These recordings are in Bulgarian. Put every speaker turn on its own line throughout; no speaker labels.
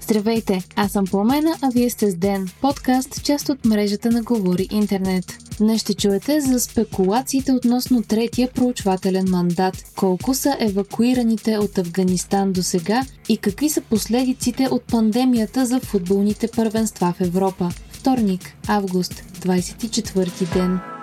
Здравейте, аз съм Пламена, а вие сте с Ден, подкаст, част от мрежата на Говори Интернет. Днес ще чуете за спекулациите относно третия проучвателен мандат, колко са евакуираните от Афганистан до сега и какви са последиците от пандемията за футболните първенства в Европа. Вторник, август, 24 ден.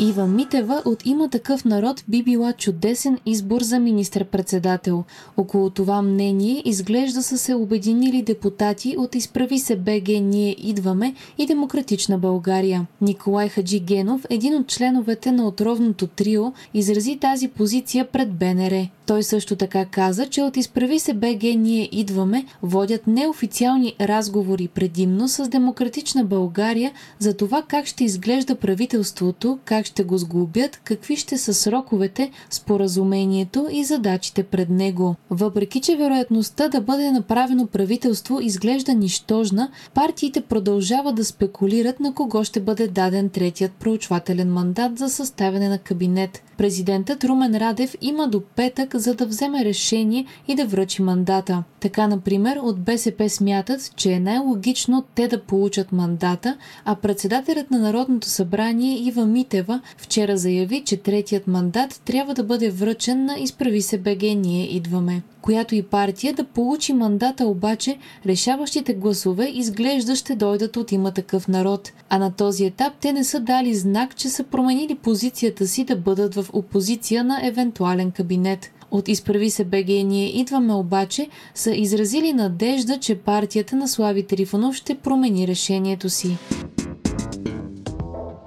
Ива Митева от Има такъв народ би била чудесен избор за министър-председател. Около това мнение изглежда са се обединили депутати от Изправи се БГ Ние идваме и Демократична България. Николай Хаджи Генов, един от членовете на отровното трио, изрази тази позиция пред БНР. Той също така каза, че от Изправи се БГ Ние идваме водят неофициални разговори предимно с Демократична България за това как ще изглежда правителството, как ще го сглобят, какви ще са сроковете, споразумението и задачите пред него. Въпреки, че вероятността да бъде направено правителство изглежда нищожна, партиите продължават да спекулират на кого ще бъде даден третият проучвателен мандат за съставяне на кабинет. Президентът Румен Радев има до петък за да вземе решение и да връчи мандата. Така, например, от БСП смятат, че е най-логично те да получат мандата, а председателят на Народното събрание Ива Митева вчера заяви, че третият мандат трябва да бъде връчен на Изправи се БГ Ние идваме която и партия да получи мандата обаче, решаващите гласове изглежда ще дойдат от има такъв народ. А на този етап те не са дали знак, че са променили позицията си да бъдат в опозиция на евентуален кабинет. От Изправи се БГ ние идваме обаче са изразили надежда, че партията на Слави Трифонов ще промени решението си.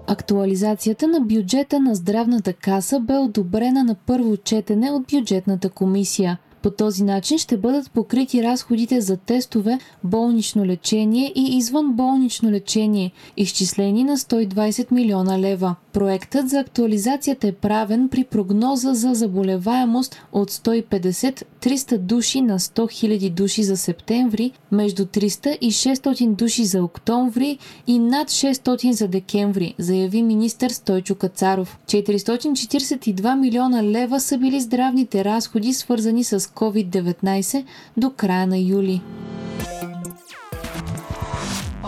Актуализацията на бюджета на здравната каса бе одобрена на първо четене от бюджетната комисия. По този начин ще бъдат покрити разходите за тестове, болнично лечение и извън болнично лечение, изчислени на 120 милиона лева. Проектът за актуализацията е правен при прогноза за заболеваемост от 150-300 души на 100 000 души за септември, между 300 и 600 души за октомври и над 600 за декември, заяви министър Стойчо Кацаров. 442 милиона лева са били здравните разходи, свързани с COVID-19 до края на юли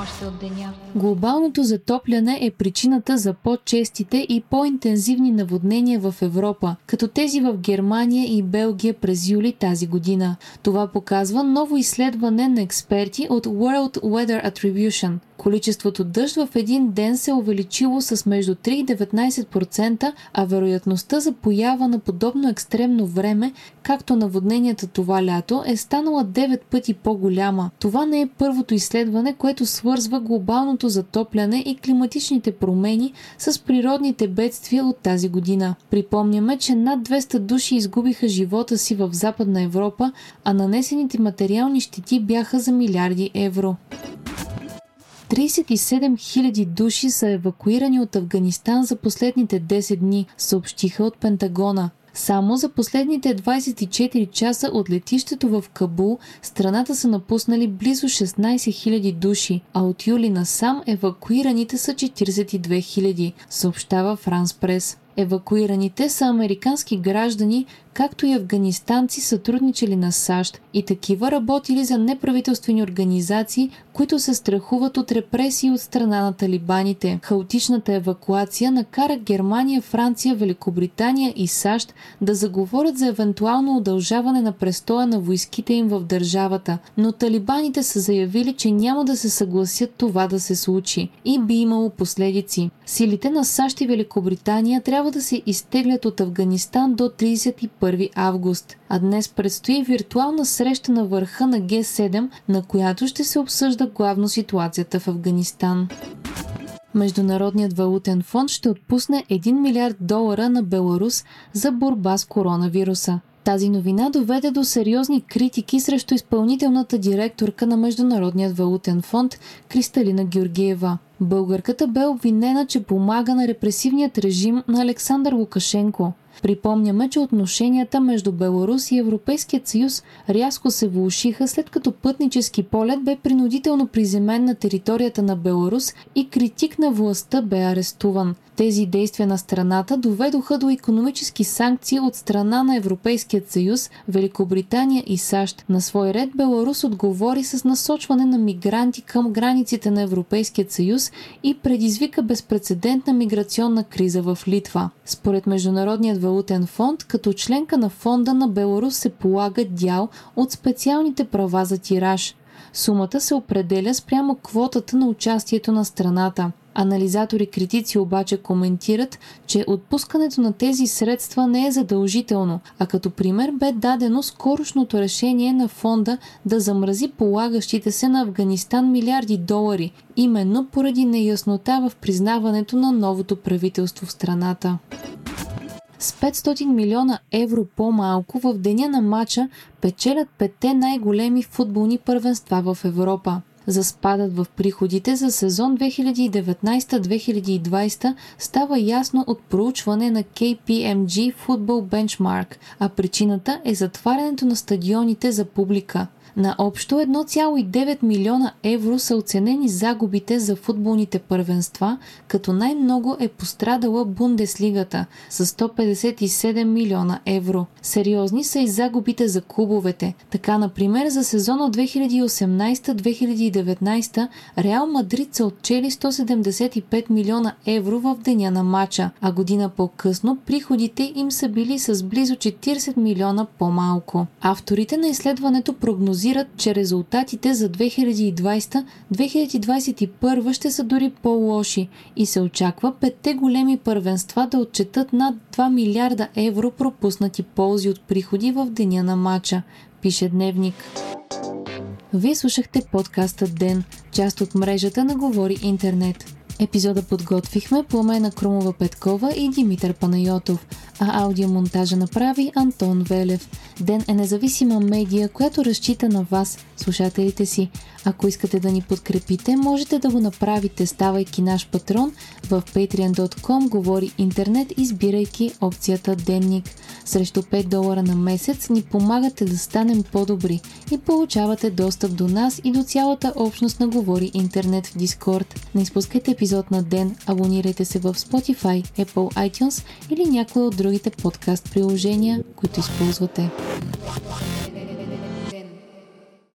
още от деня. Глобалното затопляне е причината за по-честите и по-интензивни наводнения в Европа, като тези в Германия и Белгия през юли тази година. Това показва ново изследване на експерти от World Weather Attribution – Количеството дъжд в един ден се е увеличило с между 3 и 19%, а вероятността за поява на подобно екстремно време, както наводненията това лято, е станала 9 пъти по-голяма. Това не е първото изследване, което свързва глобалното затопляне и климатичните промени с природните бедствия от тази година. Припомняме, че над 200 души изгубиха живота си в Западна Европа, а нанесените материални щети бяха за милиарди евро. 37 000 души са евакуирани от Афганистан за последните 10 дни, съобщиха от Пентагона. Само за последните 24 часа от летището в Кабул страната са напуснали близо 16 000 души, а от юли насам евакуираните са 42 000, съобщава Франс Прес. Евакуираните са американски граждани, както и афганистанци сътрудничали на САЩ и такива работили за неправителствени организации, които се страхуват от репресии от страна на талибаните. Хаотичната евакуация накара Германия, Франция, Великобритания и САЩ да заговорят за евентуално удължаване на престоя на войските им в държавата, но талибаните са заявили, че няма да се съгласят това да се случи и би имало последици. Силите на САЩ и Великобритания трябва да се изтеглят от Афганистан до 31 август, а днес предстои виртуална среща на върха на Г7, на която ще се обсъжда главно ситуацията в Афганистан. Международният валутен фонд ще отпусне 1 милиард долара на Беларус за борба с коронавируса. Тази новина доведе до сериозни критики срещу изпълнителната директорка на Международният валутен фонд Кристалина Георгиева. Българката бе обвинена, че помага на репресивният режим на Александър Лукашенко. Припомняме, че отношенията между Беларус и Европейският съюз рязко се влушиха след като пътнически полет бе принудително приземен на територията на Беларус и критик на властта бе арестуван. Тези действия на страната доведоха до економически санкции от страна на Европейският съюз, Великобритания и САЩ. На свой ред Беларус отговори с насочване на мигранти към границите на Европейският съюз и предизвика безпредседентна миграционна криза в Литва. Според Международният валутен фонд, като членка на фонда на Беларус се полага дял от специалните права за тираж. Сумата се определя спрямо квотата на участието на страната. Анализатори критици обаче коментират, че отпускането на тези средства не е задължително, а като пример бе дадено скорошното решение на фонда да замрази полагащите се на Афганистан милиарди долари, именно поради неяснота в признаването на новото правителство в страната. С 500 милиона евро по-малко в деня на матча печелят петте най-големи футболни първенства в Европа. За спадът в приходите за сезон 2019-2020 става ясно от проучване на KPMG Football Benchmark, а причината е затварянето на стадионите за публика – на общо 1,9 милиона евро са оценени загубите за футболните първенства, като най-много е пострадала Бундеслигата с 157 милиона евро. Сериозни са и загубите за клубовете. Така, например, за сезона 2018-2019 Реал Мадрид са отчели 175 милиона евро в деня на матча, а година по-късно приходите им са били с близо 40 милиона по-малко. Авторите на изследването прогнозират прогнозират, че резултатите за 2020-2021 ще са дори по-лоши и се очаква петте големи първенства да отчетат над 2 милиарда евро пропуснати ползи от приходи в деня на матча, пише Дневник. Вие слушахте подкаста Ден, част от мрежата на Говори Интернет. Епизода подготвихме Пламена Крумова Петкова и Димитър Панайотов, а аудиомонтажа направи Антон Велев. Ден е независима медия, която разчита на вас, слушателите си. Ако искате да ни подкрепите, можете да го направите, ставайки наш патрон в patreon.com говори интернет, избирайки опцията Денник. Срещу 5 долара на месец ни помагате да станем по-добри и получавате достъп до нас и до цялата общност на Говори интернет в Дискорд. Не изпускайте епизод на ден, абонирайте се в Spotify, Apple iTunes или някои от другите подкаст приложения, които използвате.